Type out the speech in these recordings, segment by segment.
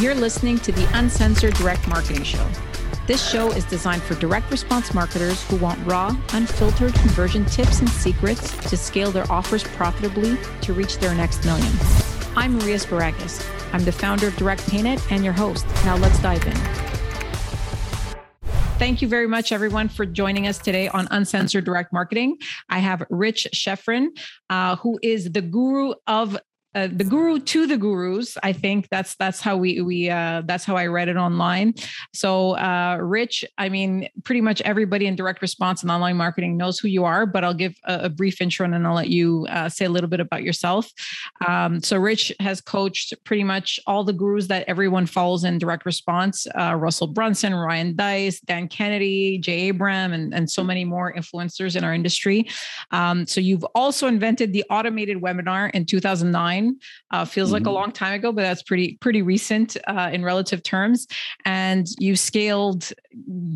You're listening to the Uncensored Direct Marketing Show. This show is designed for direct response marketers who want raw, unfiltered conversion tips and secrets to scale their offers profitably to reach their next million. I'm Maria Sparagas. I'm the founder of Direct Painted and your host. Now let's dive in. Thank you very much, everyone, for joining us today on Uncensored Direct Marketing. I have Rich Schefren, uh, who is the guru of uh, the guru to the gurus i think that's that's how we we uh, that's how i read it online. So uh, rich i mean pretty much everybody in direct response and online marketing knows who you are but i'll give a, a brief intro and then i'll let you uh, say a little bit about yourself. Um, so rich has coached pretty much all the gurus that everyone follows in direct response uh, russell brunson ryan deiss dan kennedy jay abraham and, and so many more influencers in our industry. Um, so you've also invented the automated webinar in 2009 uh, feels mm-hmm. like a mm-hmm. long time ago, but that's pretty pretty recent uh, in relative terms. And you scaled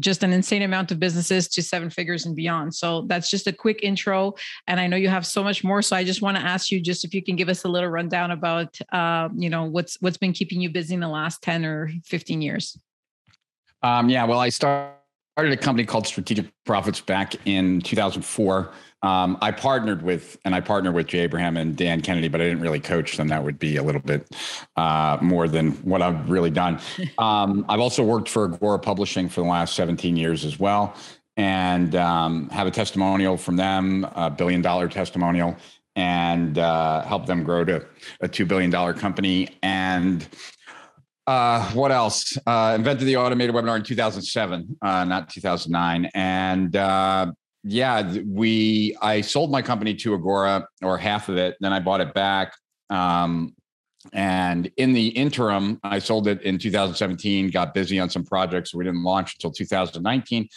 just an insane amount of businesses to seven figures and beyond. So that's just a quick intro. And I know you have so much more. So I just want to ask you just if you can give us a little rundown about uh, you know what's what's been keeping you busy in the last 10 or 15 years. Um, yeah, well, I started a company called Strategic Profits back in 2004. Um, I partnered with, and I partnered with Jay Abraham and Dan Kennedy, but I didn't really coach them. That would be a little bit uh, more than what I've really done. Um, I've also worked for Agora Publishing for the last 17 years as well, and um, have a testimonial from them, a billion dollar testimonial, and uh, help them grow to a $2 billion company. And uh, what else? Uh, invented the automated webinar in 2007, uh, not 2009. And uh, yeah, we I sold my company to Agora or half of it, then I bought it back. Um, and in the interim, I sold it in 2017, got busy on some projects. We didn't launch until 2019.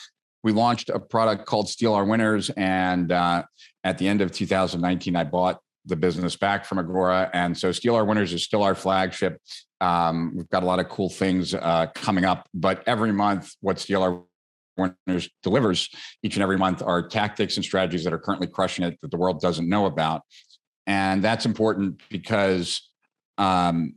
We launched a product called Steal Our Winners. And uh, at the end of 2019, I bought the business back from Agora. And so Steal Our Winners is still our flagship. Um, we've got a lot of cool things uh, coming up, but every month, what Steal Our Winners delivers each and every month are tactics and strategies that are currently crushing it that the world doesn't know about. And that's important because um,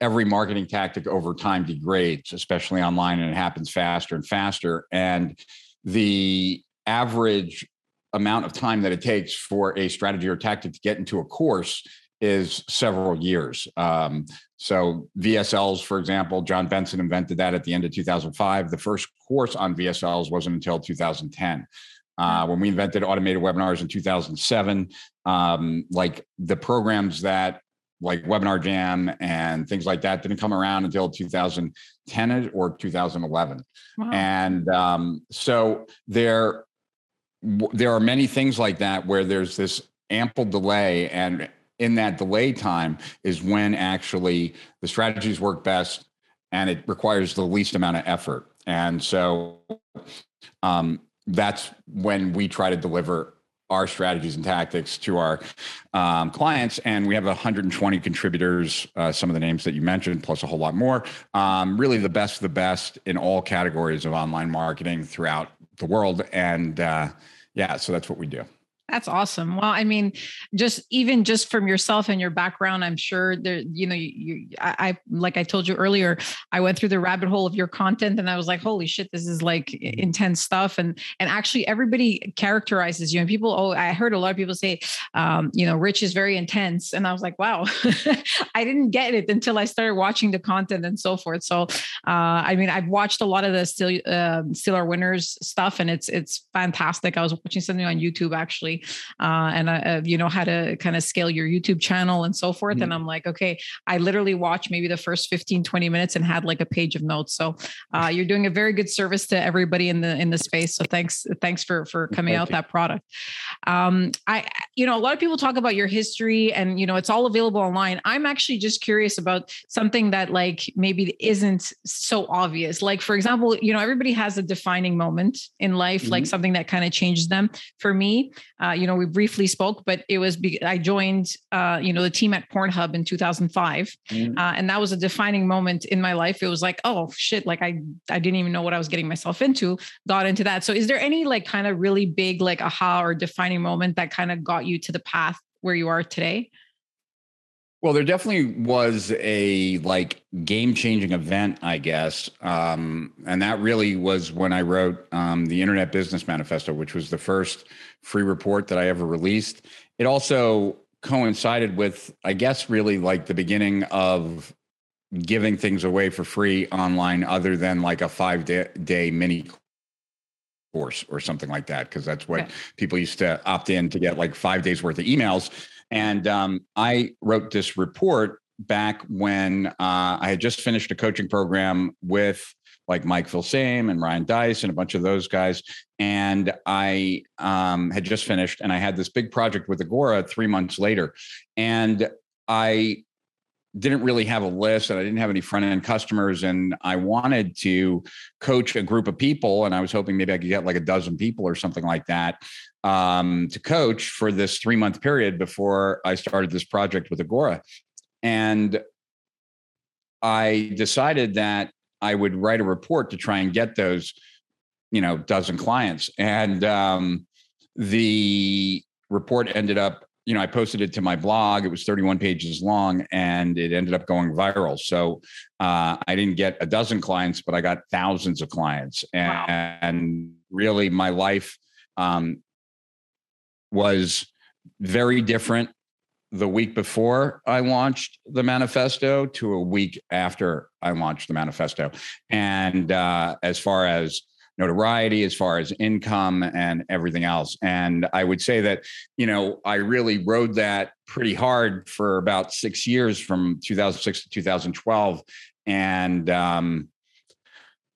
every marketing tactic over time degrades, especially online, and it happens faster and faster. And the average amount of time that it takes for a strategy or tactic to get into a course is several years. Um, so VSLs, for example, Jon Benson invented that at the end of 2005. The first course on VSLs wasn't until 2010. Uh, when we invented automated webinars in 2007, um, like the programs that like Webinar Jam and things like that didn't come around until 2010 or 2011. Wow. And um, so there, there are many things like that where there's this ample delay and in that delay time is when actually the strategies work best and it requires the least amount of effort. And so um, that's when we try to deliver our strategies and tactics to our um, clients. And we have 120 contributors, uh, some of the names that you mentioned, plus a whole lot more. Um, really, the best of the best in all categories of online marketing throughout the world. And uh, yeah, so that's what we do. That's awesome. Well, I mean, just even just from yourself and your background, I'm sure there, you know, you, you I, I, like I told you earlier, I went through the rabbit hole of your content and I was like, holy shit, this is like mm-hmm. intense stuff. And and actually everybody characterizes you. And people, oh, I heard a lot of people say, um, you know, Rich is very intense. And I was like, wow, I didn't get it until I started watching the content and so forth. So uh, I mean, I've watched a lot of the still uh, Steal Our Winners stuff and it's it's fantastic. I was watching something on YouTube actually uh, and I, uh, you know how to kind of scale your YouTube channel and so forth. Mm-hmm. And I'm like, okay, I literally watched maybe the first 15, 20 minutes and had like a page of notes. So uh, you're doing a very good service to everybody in the in the space. So thanks, thanks for for coming Thank out you. that product. Um, I, you know, a lot of people talk about your history, and you know, it's all available online. I'm actually just curious about something that like maybe isn't so obvious. Like for example, you know, everybody has a defining moment in life, mm-hmm. like something that kind of changes them. For me, uh, you know, we briefly spoke, but it was be- I joined, uh, you know, the team at Pornhub in 2005, mm-hmm. uh, and that was a defining moment in my life. It was like, oh shit, like I I didn't even know what I was getting myself into. Got into that. So, is there any like kind of really big like aha or defining moment that kind of got you to the path where you are today? Well, there definitely was a like game changing event, I guess. Um, and that really was when I wrote um, the Internet Business Manifesto, which was the first free report that I ever released. It also coincided with, I guess, really like the beginning of giving things away for free online, other than like a five day, day mini course or something like that, because that's what okay. people used to opt in to get like five days worth of emails. And um, I wrote this report back when uh, I had just finished a coaching program with like Mike Filsaime and Ryan Deiss and a bunch of those guys. And I um, had just finished and I had this big project with Agora three months later. And I didn't really have a list and I didn't have any front end customers. And I wanted to coach a group of people. And I was hoping maybe I could get like a dozen people or something like that um, to coach for this three month period before I started this project with Agora. And I decided that I would write a report to try and get those, you know, dozen clients. And um, the report ended up, you know, I posted it to my blog. It was 31 pages long and it ended up going viral. So uh, I didn't get a dozen clients, but I got thousands of clients. And, wow. and really, my life um, was very different the week before I launched the manifesto to a week after I launched the manifesto. And uh, as far as notoriety, as far as income and everything else. And I would say that, you know, I really rode that pretty hard for about six years from 2006 to 2012. And um,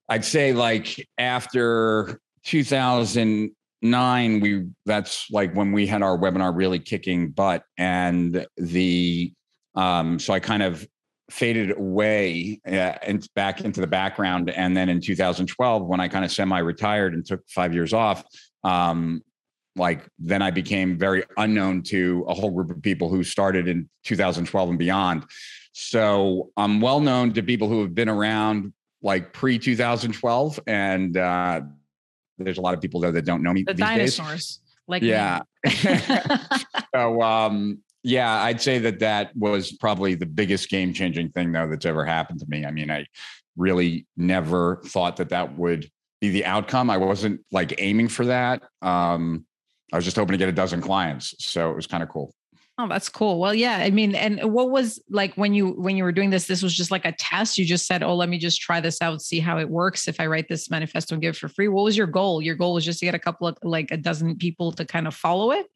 I'd say like after 2000, nine we that's like when we had our webinar really kicking butt and the um so i kind of faded away uh, and back into the background. And then in 2012 when i kind of semi-retired and took five years off um like then i became very unknown to a whole group of people who started in 2012 and beyond. So i'm well known to people who have been around like pre 2012 and uh there's a lot of people there that don't know me. The dinosaurs, days. like yeah. so um, yeah, I'd say that that was probably the biggest game changing thing though that's ever happened to me. I mean, I really never thought that that would be the outcome. I wasn't like aiming for that. Um, I was just hoping to get a dozen clients, so it was kind of cool. Oh, that's cool. Well, yeah. I mean, and what was like when you when you were doing this? This was just like a test. You just said, "Oh, let me just try this out, see how it works." If I write this manifesto and give it for free, what was your goal? Your goal was just to get a couple of like a dozen people to kind of follow it.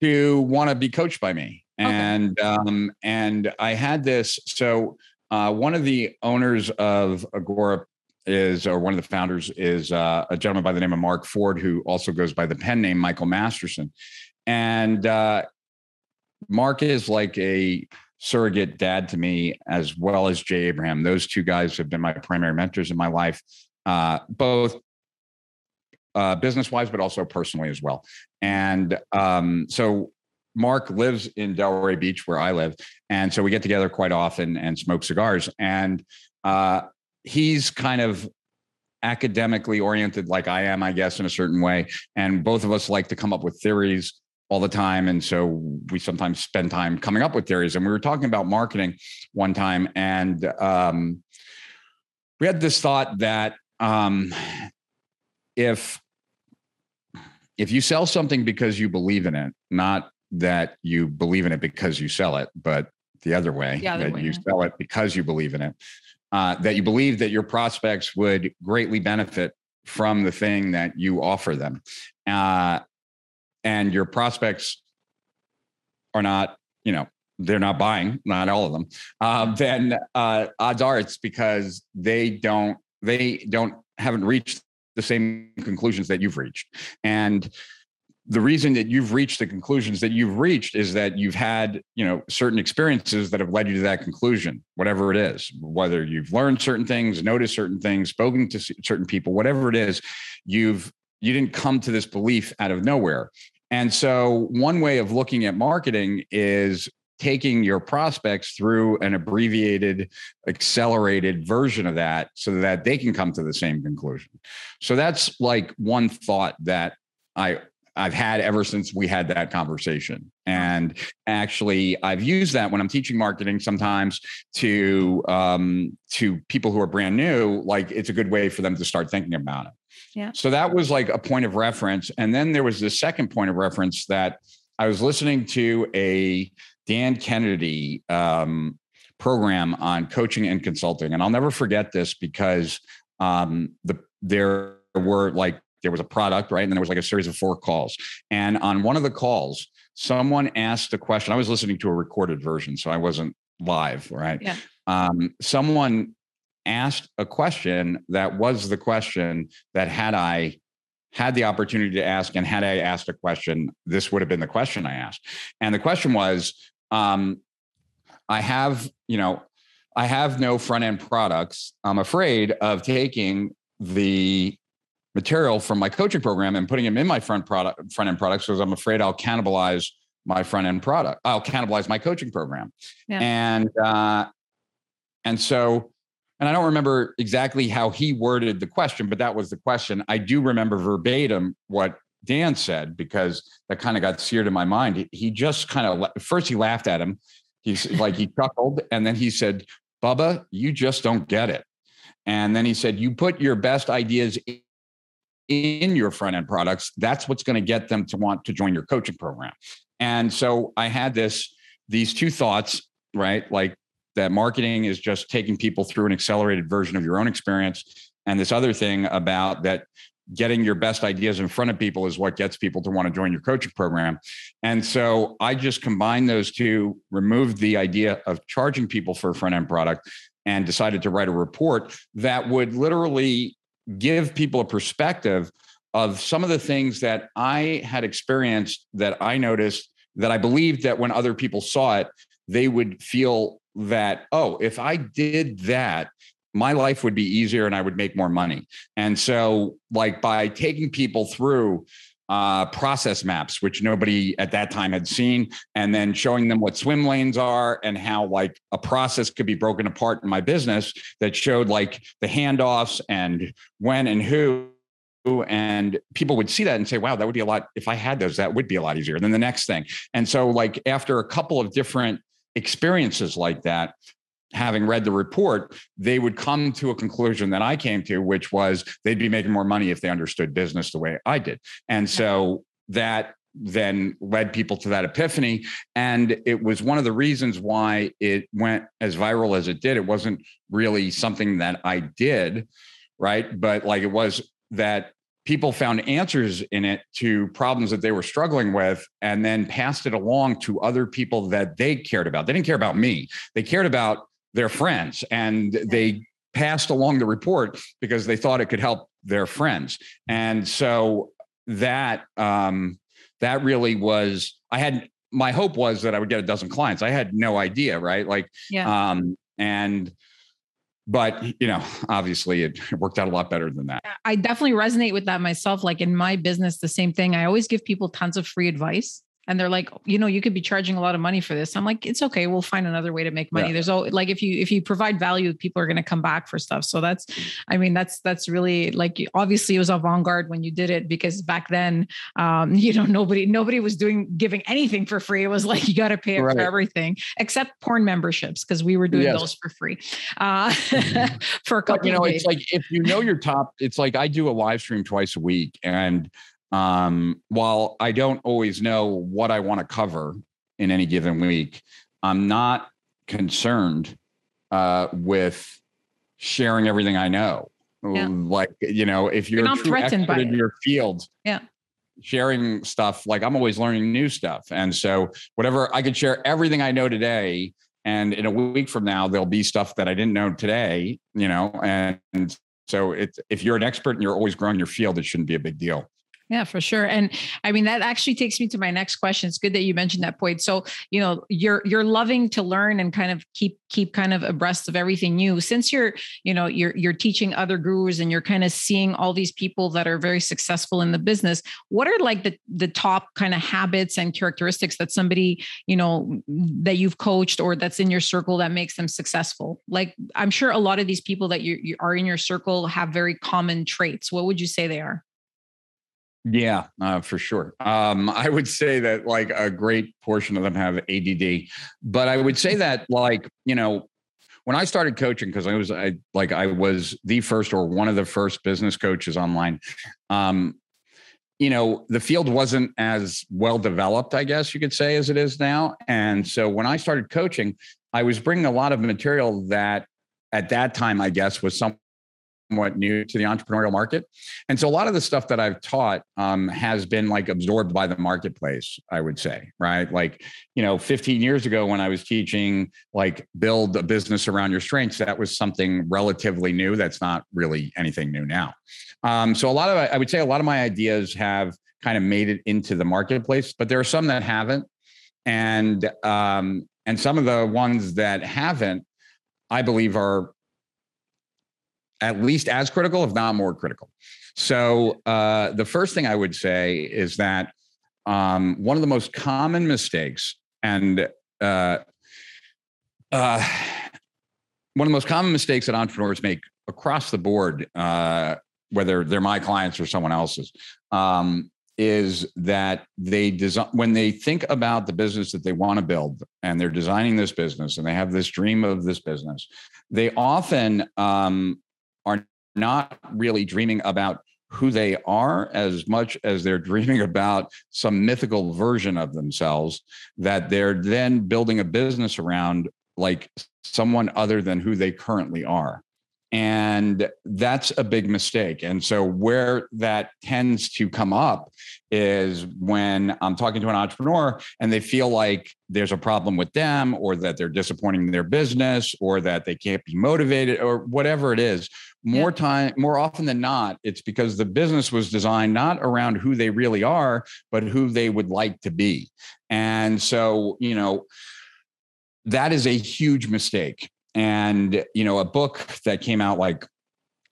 To want to be coached by me, okay. and um, and I had this. So uh, one of the owners of Agora is, or one of the founders is uh, a gentleman by the name of Mark Ford, who also goes by the pen name Michael Masterson. And uh, Mark is like a surrogate dad to me, as well as Jay Abraham. Those two guys have been my primary mentors in my life, uh, both uh, business wise, but also personally as well. And um, so Mark lives in Delray Beach, where I live. And so we get together quite often and smoke cigars. And uh, he's kind of academically oriented, like I am, I guess, in a certain way. And both of us like to come up with theories all the time. And so we sometimes spend time coming up with theories. And we were talking about marketing one time, and um, we had this thought that um, if if you sell something because you believe in it, not that you believe in it because you sell it, but the other way, the other that way, you yeah. sell it because you believe in it, uh, that you believe that your prospects would greatly benefit from the thing that you offer them. Uh, and your prospects are not, you know, they're not buying, not all of them, uh, then uh, odds are it's because they don't they don't haven't reached the same conclusions that you've reached, and the reason that you've reached the conclusions that you've reached is that you've had you know certain experiences that have led you to that conclusion whatever it is whether you've learned certain things noticed certain things spoken to certain people whatever it is you've you didn't come to this belief out of nowhere and so, one way of looking at marketing is taking your prospects through an abbreviated, accelerated version of that so that they can come to the same conclusion. So, that's like one thought that I I've had ever since we had that conversation. And actually, I've used that when I'm teaching marketing sometimes to um, to people who are brand new. Like it's a good way for them to start thinking about it. Yeah. So that was like a point of reference, and then there was the second point of reference that I was listening to a Dan Kennedy um, program on coaching and consulting, and I'll never forget this because um, the there were like there was a product, right? And then there was like a series of four calls. And on one of the calls, someone asked a question. I was listening to a recorded version, so I wasn't live, right? Yeah. Um, someone asked a question that was the question that had I had the opportunity to ask, and had I asked a question, this would have been the question I asked. And the question was, um, I have, you know, I have no front end products. I'm afraid of taking the material from my coaching program and putting them in my front product front end products because I'm afraid I'll cannibalize my front end product. I'll cannibalize my coaching program. Yeah. And uh, and so and I don't remember exactly how he worded the question, but that was the question. I do remember verbatim what Dan said because that kind of got seared in my mind. He, just kind of first he laughed at him. He's like he chuckled and then he said, "Bubba, you just don't get it." And then he said, "You put your best ideas in your front end products, that's what's going to get them to want to join your coaching program. And so I had this, these two thoughts, right? Like that marketing is just taking people through an accelerated version of your own experience. And this other thing about that getting your best ideas in front of people is what gets people to want to join your coaching program. And so I just combined those two, removed the idea of charging people for a front end product and decided to write a report that would literally give people a perspective of some of the things that I had experienced that I noticed that I believed that when other people saw it, they would feel that, oh, if I did that, my life would be easier and I would make more money. And so, like, by taking people through uh, process maps, which nobody at that time had seen, and then showing them what swim lanes are and how like a process could be broken apart in my business that showed like the handoffs and when and who. And people would see that and say, wow, that would be a lot. If I had those, that would be a lot easier. than the next thing. And so, like, after a couple of different experiences like that, having read the report, they would come to a conclusion that I came to, which was they'd be making more money if they understood business the way I did. And so that then led people to that epiphany. And it was one of the reasons why it went as viral as it did. It wasn't really something that I did, right? But like it was that people found answers in it to problems that they were struggling with and then passed it along to other people that they cared about. They didn't care about me, they cared about their friends and they passed along the report because they thought it could help their friends and so that um that really was i had my hope was that i would get a dozen clients i had no idea right like yeah. um and but you know obviously it worked out a lot better than that. I definitely resonate with that myself. Like in my business the same thing. I always give people tons of free advice and they're like you know you could be charging a lot of money for this i'm like it's okay we'll find another way to make money yeah. there's all like if you if you provide value people are going to come back for stuff so that's i mean that's that's really like obviously it was avant-garde when you did it because back then um you know nobody nobody was doing giving anything for free it was like you got to pay right. for everything except porn memberships because we were doing yes. those for free uh mm-hmm. for a couple but, you know it's like if you know your top it's like i do a live stream twice a week and um, while I don't always know what I want to cover in any given week, I'm not concerned uh, with sharing everything I know. Yeah. Like, you know, if you're, you're not threatened by in your field, yeah, sharing stuff, like I'm always learning new stuff. And so whatever I could share everything I know today. And in a week from now, there'll be stuff that I didn't know today, you know, and so it's if you're an expert and you're always growing your field, it shouldn't be a big deal. Yeah, for sure. And I mean that actually takes me to my next question. It's good that you mentioned that point. So, you know, you're you're loving to learn and kind of keep keep kind of abreast of everything new. Since you're, you know, you're you're teaching other gurus and you're kind of seeing all these people that are very successful in the business, what are like the the top kind of habits and characteristics that somebody, you know, that you've coached or that's in your circle that makes them successful? Like I'm sure a lot of these people that you, you are in your circle have very common traits. What would you say they are? Yeah, uh, for sure. Um, I would say that like a great portion of them have ADD, but I would say that like you know when I started coaching because I was I like I was the first or one of the first business coaches online. Um, you know the field wasn't as well developed, I guess you could say, as it is now. And so when I started coaching, I was bringing a lot of material that at that time, I guess, was some somewhat new to the entrepreneurial market. And so a lot of the stuff that I've taught um, has been like absorbed by the marketplace, I would say, right? Like, you know, 15 years ago when I was teaching, like, build a business around your strengths, that was something relatively new. That's not really anything new now. Um, so a lot of, I would say a lot of my ideas have kind of made it into the marketplace, but there are some that haven't. And, um, and some of the ones that haven't, I believe are at least as critical, if not more critical. So uh, the first thing I would say is that um, one of the most common mistakes and uh, uh, one of the most common mistakes that entrepreneurs make across the board, uh, whether they're my clients or someone else's, um, is that they design when they think about the business that they want to build and they're designing this business and they have this dream of this business, they often um, are not really dreaming about who they are as much as they're dreaming about some mythical version of themselves that they're then building a business around like someone other than who they currently are. And that's a big mistake. And so, where that tends to come up is when I'm talking to an entrepreneur and they feel like there's a problem with them, or that they're disappointing their business, or that they can't be motivated, or whatever it is. More yeah. time, more often than not, it's because the business was designed not around who they really are, but who they would like to be. And so, you know, that is a huge mistake and you know a book that came out like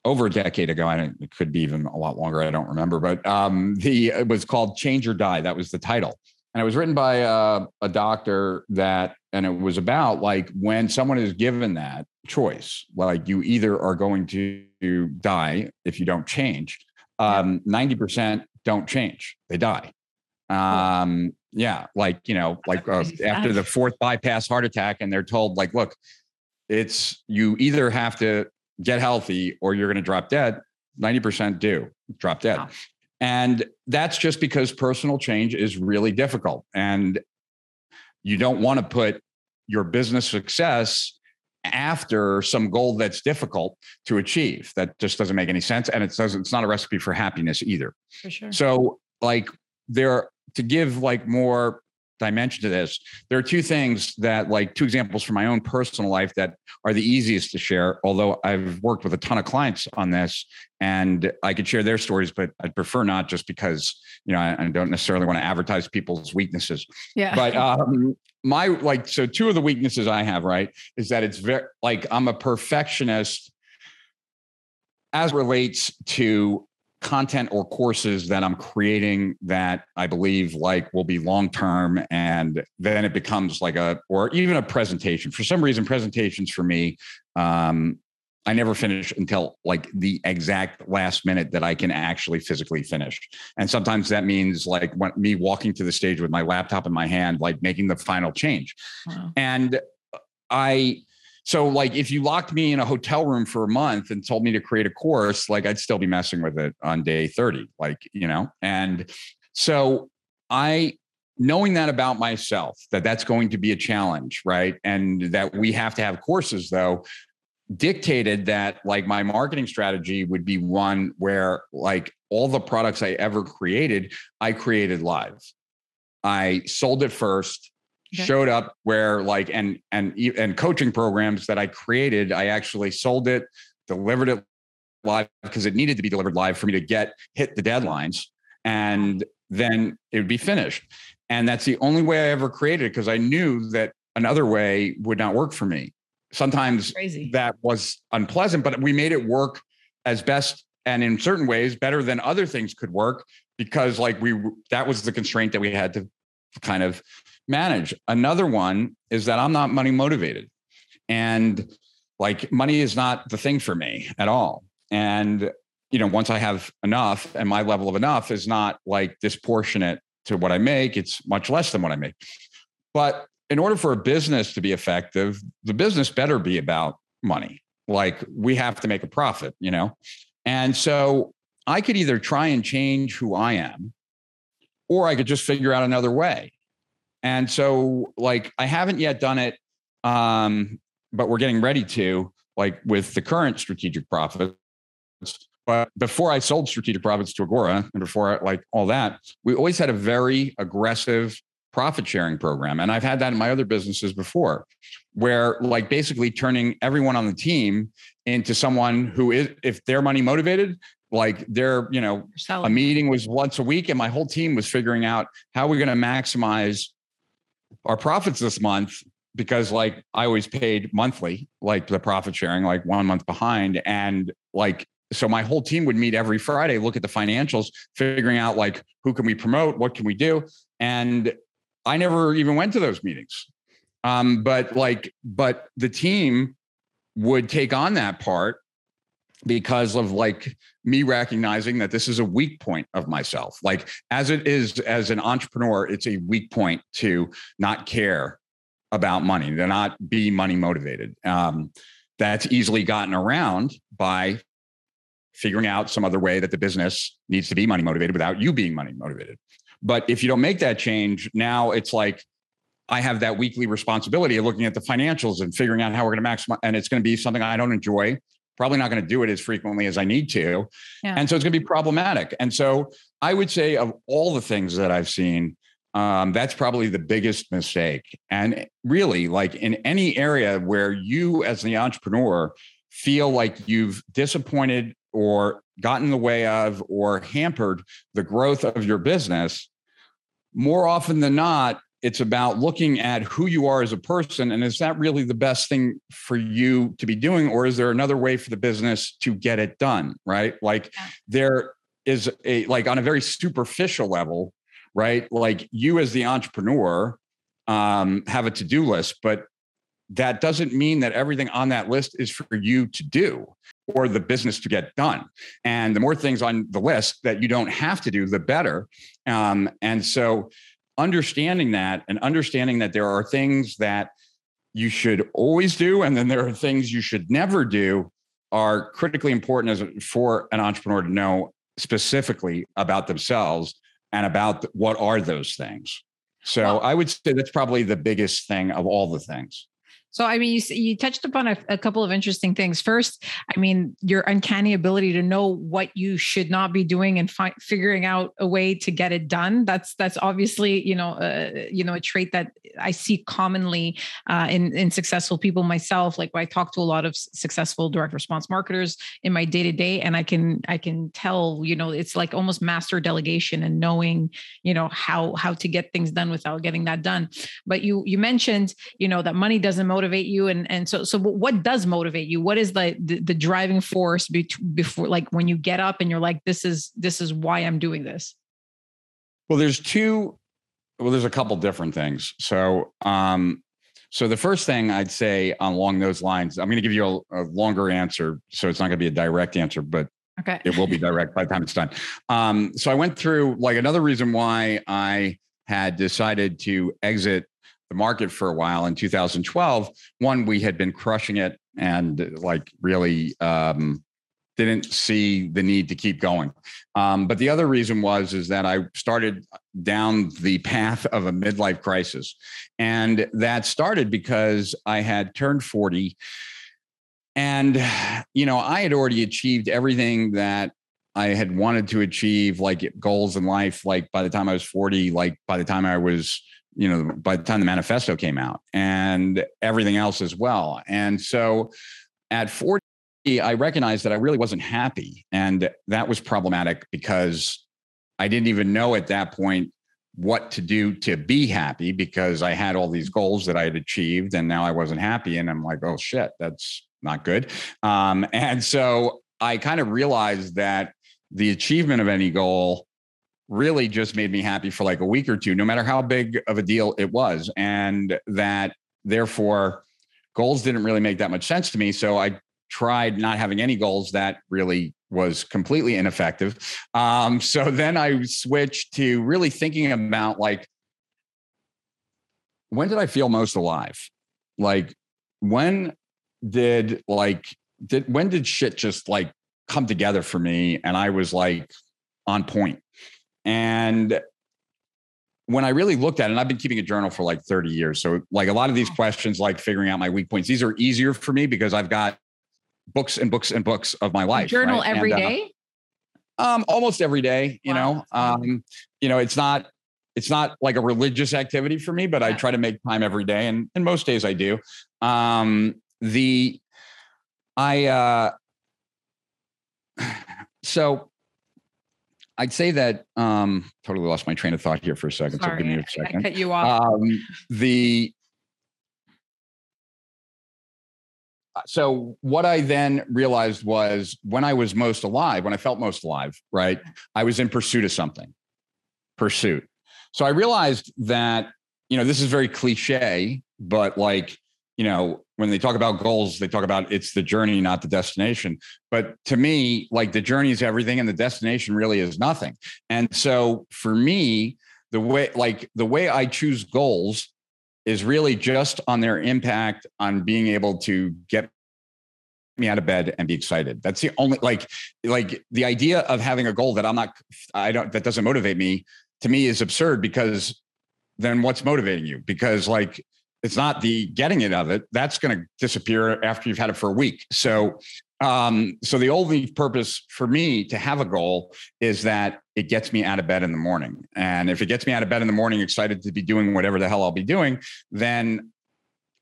over a decade ago. I don't, it could be even a lot longer. I don't remember, but um, the it was called Change or Die. That was the title, and it was written by uh, a doctor that, and it was about like when someone is given that choice, like you either are going to die if you don't change. Um, ninety percent don't change; they die. Um, yeah, like you know, like uh, after the fourth bypass heart attack, and they're told like, look, it's you either have to get healthy or you're going to drop dead. 90% do drop dead. Wow. And that's just because personal change is really difficult. And you don't want to put your business success after some goal that's difficult to achieve. That just doesn't make any sense. And it doesn't, it's not a recipe for happiness either. For sure. So, like, there to give like more dimension to this. There are two things that, like, two examples from my own personal life that are the easiest to share. Although I've worked with a ton of clients on this, and I could share their stories, but I'd prefer not, just because you know I, I don't necessarily want to advertise people's weaknesses. Yeah. But um, my like, so two of the weaknesses I have, right, is that it's very like I'm a perfectionist as relates to content or courses that I'm creating that I believe like will be long term and then it becomes like a or even a presentation. For some reason presentations for me um I never finish until like the exact last minute that I can actually physically finish. And sometimes that means like when, me walking to the stage with my laptop in my hand like making the final change. Wow. And I so like if you locked me in a hotel room for a month and told me to create a course, like I'd still be messing with it on day 30, like, you know. And so I knowing that about myself that that's going to be a challenge, right? And that we have to have courses though dictated that like my marketing strategy would be one where like all the products I ever created, I created live. I sold it first okay. showed up where like and and and coaching programs that I created, I actually sold it, delivered it live because it needed to be delivered live for me to get hit the deadlines and then it would be finished. And that's the only way I ever created it because I knew that another way would not work for me. Sometimes Crazy. that was unpleasant, but we made it work as best and in certain ways better than other things could work because like we that was the constraint that we had to kind of manage. Another one is that I'm not money motivated. And like money is not the thing for me at all. And you know, once I have enough and my level of enough is not like disproportionate to what I make, it's much less than what I make. But in order for a business to be effective, the business better be about money. Like we have to make a profit, you know? And so I could either try and change who I am, or I could just figure out another way. And so, like, I haven't yet done it, um, but we're getting ready to, like, with the current strategic profits. But before I sold strategic profits to Agora and before like all that, we always had a very aggressive profit sharing program. And I've had that in my other businesses before, where like basically turning everyone on the team into someone who is, if they're money motivated, like they're, you know, a meeting was once a week and my whole team was figuring out how we're going to maximize our profits this month because like I always paid monthly, like the profit sharing, like one month behind. And like so my whole team would meet every Friday, look at the financials, figuring out like who can we promote, what can we do, and I never even went to those meetings. Um, but like, but the team would take on that part because of like me recognizing that this is a weak point of myself. Like as it is as an entrepreneur, it's a weak point to not care about money, to not be money motivated. Um, that's easily gotten around by figuring out some other way that the business needs to be money motivated without you being money motivated. But if you don't make that change, now it's like I have that weekly responsibility of looking at the financials and figuring out how we're going to maximize. And it's going to be something I don't enjoy. Probably not going to do it as frequently as I need to. Yeah. And so it's going to be problematic. And so I would say, of all the things that I've seen, um, that's probably the biggest mistake. And really, like in any area where you, as the entrepreneur, feel like you've disappointed or gotten in the way of or hampered the growth of your business, more often than not, it's about looking at who you are as a person and is that really the best thing for you to be doing or is there another way for the business to get it done right like there is a like on a very superficial level right like you as the entrepreneur um, have a to-do list but that doesn't mean that everything on that list is for you to do or the business to get done. And the more things on the list that you don't have to do, the better. Um, and so, understanding that and understanding that there are things that you should always do, and then there are things you should never do, are critically important as for an entrepreneur to know specifically about themselves and about what are those things. So I would say that's probably the biggest thing of all the things. So, I mean, you, you touched upon a, a, couple of interesting things. First, I mean, your uncanny ability to know what you should not be doing and fi- figuring out a way to get it done. That's that's obviously you know uh, you know a trait that I see commonly uh, in in successful people myself. Like I talk to a lot of successful direct response marketers in my day to day, and I can I can tell you know it's like almost master delegation and knowing you know how how to get things done without getting that done. But you you mentioned you know that money doesn't motivate motivate you and and so so what does motivate you what is the the, the driving force be, before like when you get up and you're like this is this is why i'm doing this well there's two well there's a couple different things so um so the first thing I'd say along those lines, I'm going to give you a, a longer answer, so it's not going to be a direct answer, but okay. it will be direct by the time it's done. Um, so I went through like another reason why I had decided to exit the market for a while. In 2012 one we had been crushing it and like really um, didn't see the need to keep going. Um, but the other reason was is that i started down the path of a midlife crisis. And that started because i had turned 40 and you know i had already achieved everything that i had wanted to achieve like goals in life. Like by the time i was 40 like by the time i was you know, by the time the manifesto came out and everything else as well. And so at 40, I recognized that I really wasn't happy. And that was problematic because I didn't even know at that point what to do to be happy because I had all these goals that I had achieved and now I wasn't happy. And I'm like, oh shit, that's not good. Um, and so I kind of realized that the achievement of any goal really just made me happy for like a week or two, no matter how big of a deal it was. And that therefore, goals didn't really make that much sense to me. So I tried not having any goals, that really was completely ineffective. Um, so then I switched to really thinking about like, when did I feel most alive? Like, when did like did when did shit just like come together for me and I was like on point? And when I really looked at it, and I've been keeping a journal for like 30 years. So, like a lot of these questions, like figuring out my weak points, these are easier for me because I've got books and books and books of my life. Journal right? every and, uh. Um, almost every day, you wow. know. Um, you know, it's not it's not like a religious activity for me, but yeah. I try to make time every day, and and most days I do. Um, the I uh so I'd say that um, totally lost my train of thought here for a second. Sorry, so give me a second. I cut you off. Um, the so what I then realized was when I was most alive, when I felt most alive, right? I was in pursuit of something. Pursuit. So I realized that, you know, this is very cliche, but like you know, when they talk about goals, they talk about it's the journey, not the destination. But to me, like the journey is everything and the destination really is nothing. And so for me, the way like the way I choose goals is really just on their impact on being able to get me out of bed and be excited. That's the only like like the idea of having a goal that I'm not I don't that doesn't motivate me to me is absurd because then what's motivating you? Because like it's not the getting it of it. That's going to disappear after you've had it for a week. So um, so the only purpose for me to have a goal is that it gets me out of bed in the morning. And if it gets me out of bed in the morning excited to be doing whatever the hell i'll be doing then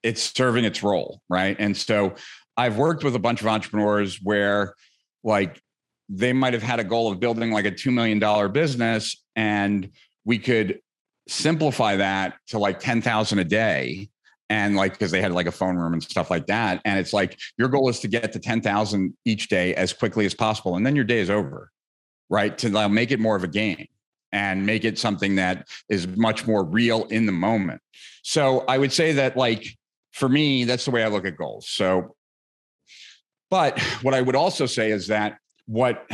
it's serving its role right? And so i've worked with a bunch of entrepreneurs where like they might have had a goal of building like a $2 million business and we could simplify that to like 10,000 a day and like because they had like a phone room and stuff like that. And it's like your goal is to get to 10,000 each day as quickly as possible and then your day is over right? To like, make it more of a game and make it something that is much more real in the moment. So i would say that like for me that's the way i look at goals. So but what i would also say is that what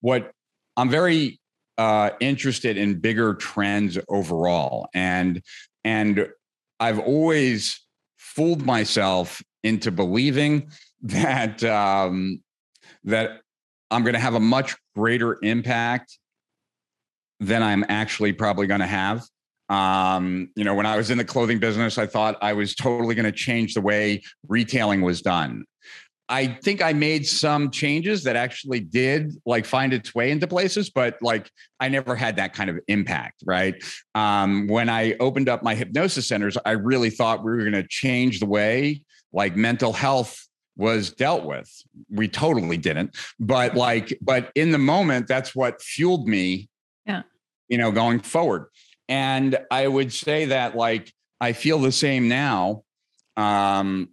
what i'm very uh, interested in bigger trends overall, and and I've always fooled myself into believing that um, that I'm going to have a much greater impact than I'm actually probably going to have. Um, you know, when I was in the clothing business, I thought I was totally going to change the way retailing was done. I think I made some changes that actually did like find its way into places, but like I never had that kind of impact, right? Um, when I opened up my hypnosis centers, I really thought we were going to change the way like mental health was dealt with. We totally didn't, but like, but in the moment, that's what fueled me. Yeah. You know, going forward. And I would say that like I feel the same now. Um,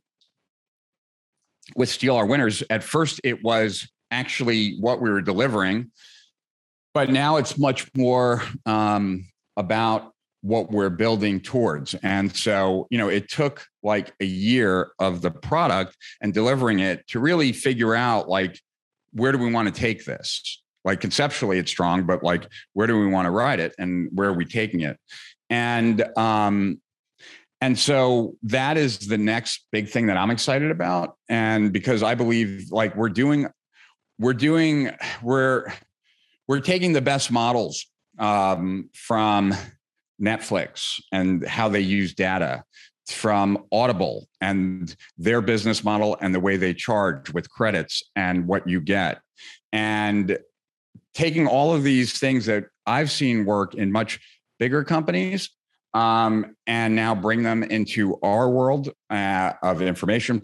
with Steal Our Winners, at first it was actually what we were delivering, but now it's much more um, about what we're building towards. And so, you know, it took like a year of the product and delivering it to really figure out like, where do we want to take this? Like conceptually, it's strong, but like, where do we want to ride it and where are we taking it? And um, and so that is the next big thing that I'm excited about. And because I believe like we're doing, we're doing, we're, we're taking the best models um, from Netflix and how they use data from Audible and their business model and the way they charge with credits and what you get. And taking all of these things that I've seen work in much bigger companies um, and now bring them into our world uh, of information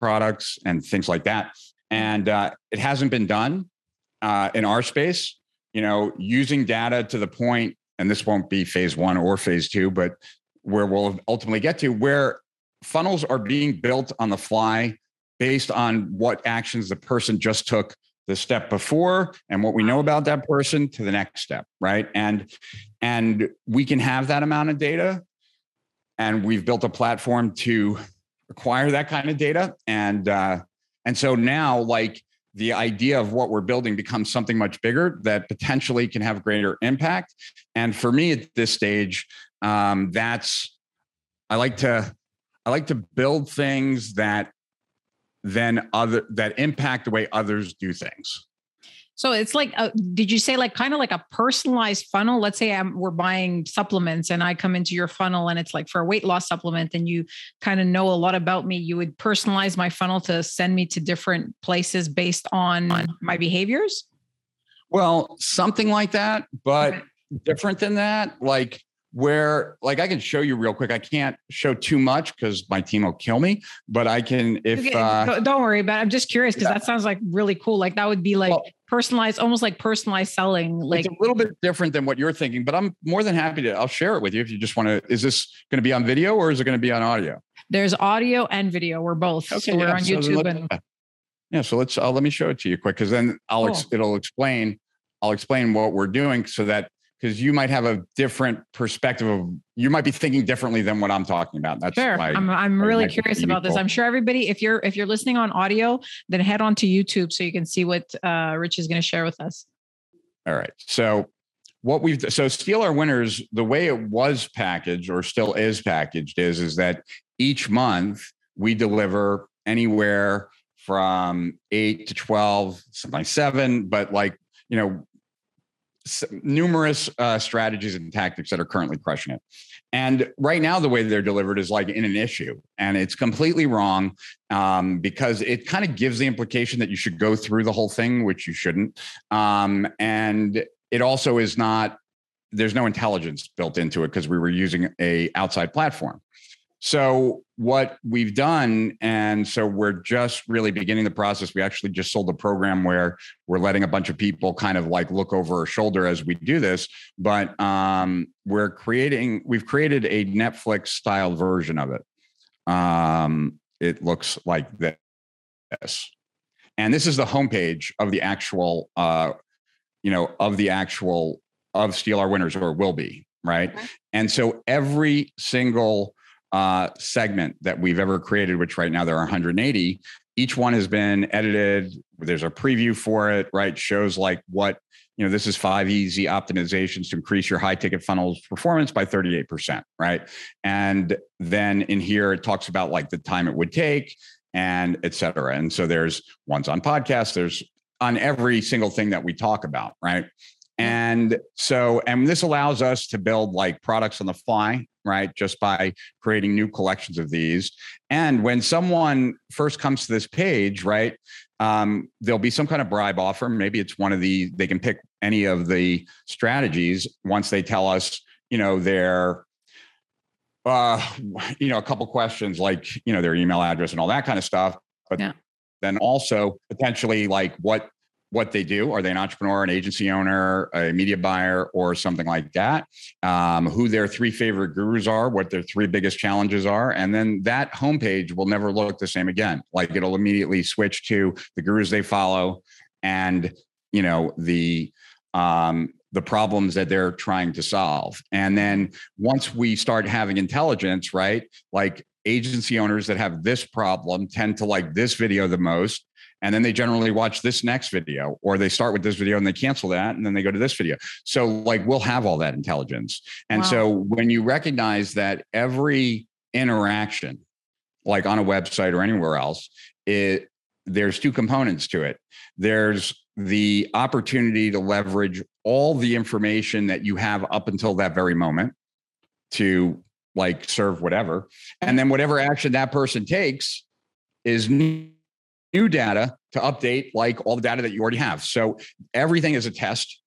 products and things like that. And uh, it hasn't been done uh, in our space. You know, using data to the point, and this won't be phase one or phase two, but where we'll ultimately get to, where funnels are being built on the fly based on what actions the person just took the step before and what we know about that person to the next step right and and we can have that amount of data and we've built a platform to acquire that kind of data. And uh, and so now like the idea of what we're building becomes something much bigger that potentially can have greater impact. And for me at this stage, um, that's I like to I like to build things that then other that impact the way others do things. So it's like, a, did you say like kind of like a personalized funnel? Let's say I'm, we're buying supplements and I come into your funnel and it's like for a weight loss supplement and you kind of know a lot about me. You would personalize my funnel to send me to different places based on my behaviors? Well, something like that, but okay. different than that. Like where like I can show you real quick. I can't show too much because my team will kill me, but I can if okay, uh, don't worry about it. I'm just curious because yeah. that sounds like really cool. Like that would be like well, personalized, almost like personalized selling. Like it's a little bit different than what you're thinking, but I'm more than happy to I'll share it with you if you just want to. Is this going to be on video or is it going to be on audio? There's audio and video. We're both. Okay, so we're yeah, on so YouTube and yeah. So let's uh, let me show it to you quick because then I'll cool. ex- it'll explain I'll explain what we're doing so that because you might have a different perspective of you might be thinking differently than what I'm talking about. That's sure. why I'm I'm really curious about this. I'm sure everybody, if you're if you're listening on audio, then head on to YouTube so you can see what uh, Rich is going to share with us. All right. So what we've so steal our winners, the way it was packaged or still is packaged is is that each month we deliver anywhere from eight to 12, sometimes seven, but like, you know, numerous uh, strategies and tactics that are currently crushing it. And right now, the way they're delivered is like in an issue, and it's completely wrong um, because it kind of gives the implication that you should go through the whole thing, which you shouldn't. Um, and it also is not. There's no intelligence built into it because we were using a outside platform. So what we've done, and so we're just really beginning the process. We actually just sold a program where we're letting a bunch of people kind of like look over our shoulder as we do this. But um, we're creating, we've created a Netflix style version of it. Um, it looks like this, and this is the homepage of the actual, uh, you know, of the actual of Steal Our Winners, or will be right. Okay. And so every single uh, segment that we've ever created, which right now there are 180. Each one has been edited. There's a preview for it, right? Shows like what, you know, this is five easy optimizations to increase your high ticket funnels performance by 38%, right? And then in here, it talks about like the time it would take and et cetera. And so there's ones on podcasts, there's on every single thing that we talk about, right? And so, and this allows us to build like products on the fly, right? Just by creating new collections of these. And when someone first comes to this page, right, um, there'll be some kind of bribe offer. Maybe it's one of the, they can pick any of the strategies once they tell us, you know, their, uh, you know, a couple questions like, you know, their email address and all that kind of stuff. But yeah. then also potentially like what what they do. Are they an entrepreneur, an agency owner, a media buyer, or something like that? Um, who their three favorite gurus are, what their three biggest challenges are. And then that homepage will never look the same again. Like it'll immediately switch to the gurus they follow and, you know, the, um, the problems that they're trying to solve. And then once we start having intelligence, right? Like agency owners that have this problem tend to like this video the most and then they generally watch this next video or they start with this video and they cancel that and then they go to this video. So like we'll have all that intelligence. And wow. so when you recognize that every interaction like on a website or anywhere else it there's two components to it. There's the opportunity to leverage all the information that you have up until that very moment to like serve whatever. And then whatever action that person takes is new data to update like all the data that you already have. So everything is a test,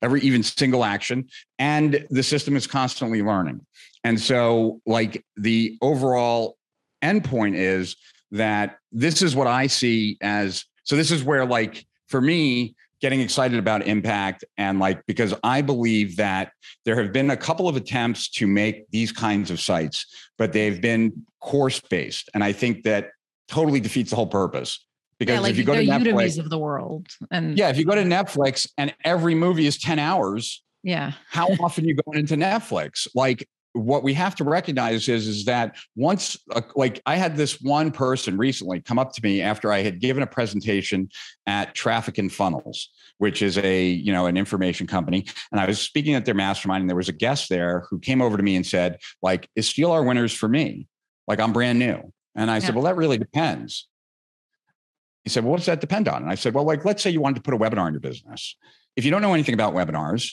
every even single action, and the system is constantly learning. And so, like, the overall endpoint is that this is what I see as so, this is where, like, for me, getting excited about impact and like because i believe that there have been a couple of attempts to make these kinds of sites but they've been course based and i think that totally defeats the whole purpose. Because yeah, like if you go to Netflix of the world, and yeah, if you go to Netflix and every movie is ten hours, yeah, how often you going into Netflix? Like what we have to recognize is is that once uh, like i had this one person recently come up to me after i had given a presentation at traffic and funnels which is a you know an information company and i was speaking at their mastermind and there was a guest there who came over to me and said like is steal our winners for me like i'm brand new and i yeah. said well that really depends he said well what does that depend on and i said well like let's say you wanted to put a webinar in your business if you don't know anything about webinars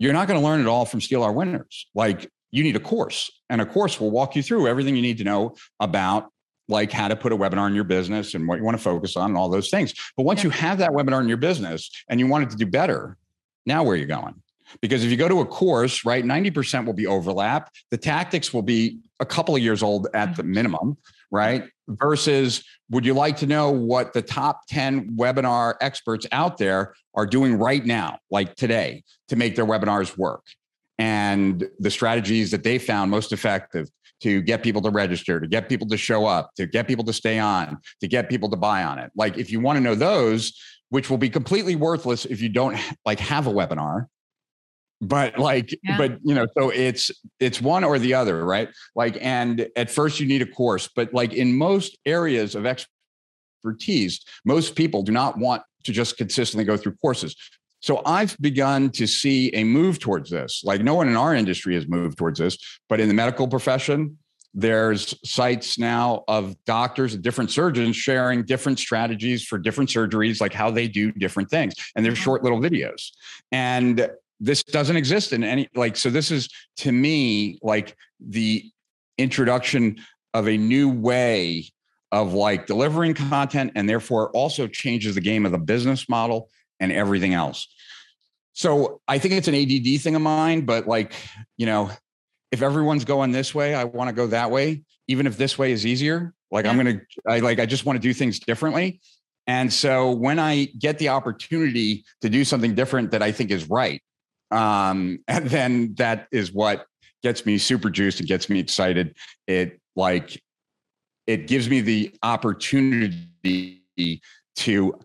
you're not going to learn it all from steal our winners like you need a course and a course will walk you through everything you need to know about like how to put a webinar in your business and what you want to focus on and all those things. But once yeah. you have that webinar in your business and you want it to do better, now where are you going? Because if you go to a course, right, 90% will be overlap. The tactics will be a couple of years old at the mm-hmm. minimum, right? Versus would you like to know what the top 10 webinar experts out there are doing right now, like today, to make their webinars work? and the strategies that they found most effective to get people to register, to get people to show up, to get people to stay on, to get people to buy on it. Like if you want to know those, which will be completely worthless if you don't like have a webinar, but like yeah. but you know so it's it's one or the other right like and at first you need a course but like in most areas of expertise most people do not want to just consistently go through courses so I've begun to see a move towards this. Like no one in our industry has moved towards this, but in the medical profession, there's sites now of doctors and different surgeons sharing different strategies for different surgeries, like how they do different things. And they're short little videos. And this doesn't exist in any like so this is to me like the introduction of a new way of like delivering content and therefore also changes the game of the business model and everything else. So I think it's an ADD thing of mine, but like, you know, if everyone's going this way, I want to go that way, even if this way is easier. Like yeah. I'm going to, I like, I just want to do things differently. And so when I get the opportunity to do something different that I think is right, um, and then that is what gets me super juiced and gets me excited. It like, it gives me the opportunity to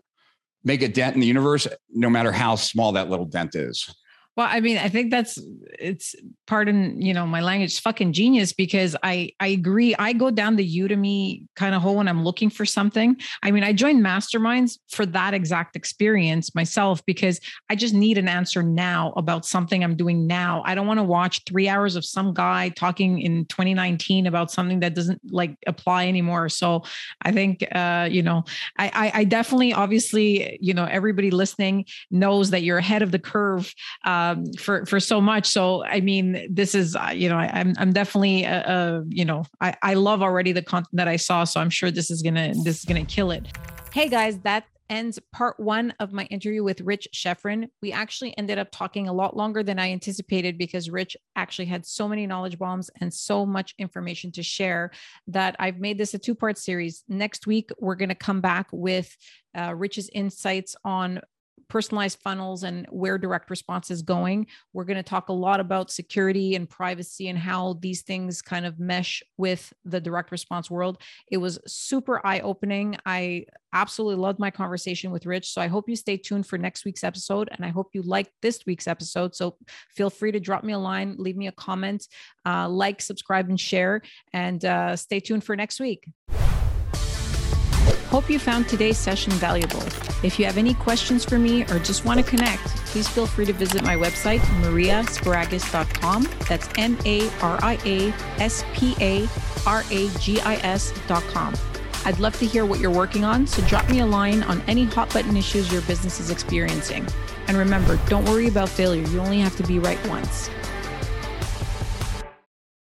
make a dent in the universe, no matter how small that little dent is. Well, I mean, I think that's it's pardon, you know, my language fucking genius because I I agree. I go down the Udemy kind of hole when I'm looking for something. I mean, I joined masterminds for that exact experience myself because I just need an answer now about something I'm doing now. I don't want to watch 3 hours of some guy talking in 2019 about something that doesn't like apply anymore. So, I think uh, you know, I I, I definitely obviously, you know, everybody listening knows that you're ahead of the curve. Uh, um, for for so much. So I mean, this is uh, you know I, am I'm, I'm definitely uh, uh, you know I I love already the content that I saw. So I'm sure this is gonna this is gonna kill it. Hey guys, that ends part one of my interview with Rich Schefren. We actually ended up talking a lot longer than I anticipated because Rich actually had so many knowledge bombs and so much information to share that I've made this a two part series. Next week, we're going to come back with uh, Rich's insights on personalized funnels and where direct response is going. We're going to talk a lot about security and privacy and how these things kind of mesh with the direct response world. It was super eye opening. I absolutely loved my conversation with Rich. So I hope you stay tuned for next week's episode. And I hope you liked this week's episode. So feel free to drop me a line, leave me a comment, uh, like, subscribe, and share. And uh, stay tuned for next week. Hope you found today's session valuable. If you have any questions for me or just want to connect, please feel free to visit my website, mariasparagis.com. That's M A R I A S P A R A G I S.com. I'd love to hear what you're working on, so drop me a line on any hot button issues your business is experiencing. And remember, don't worry about failure, you only have to be right once.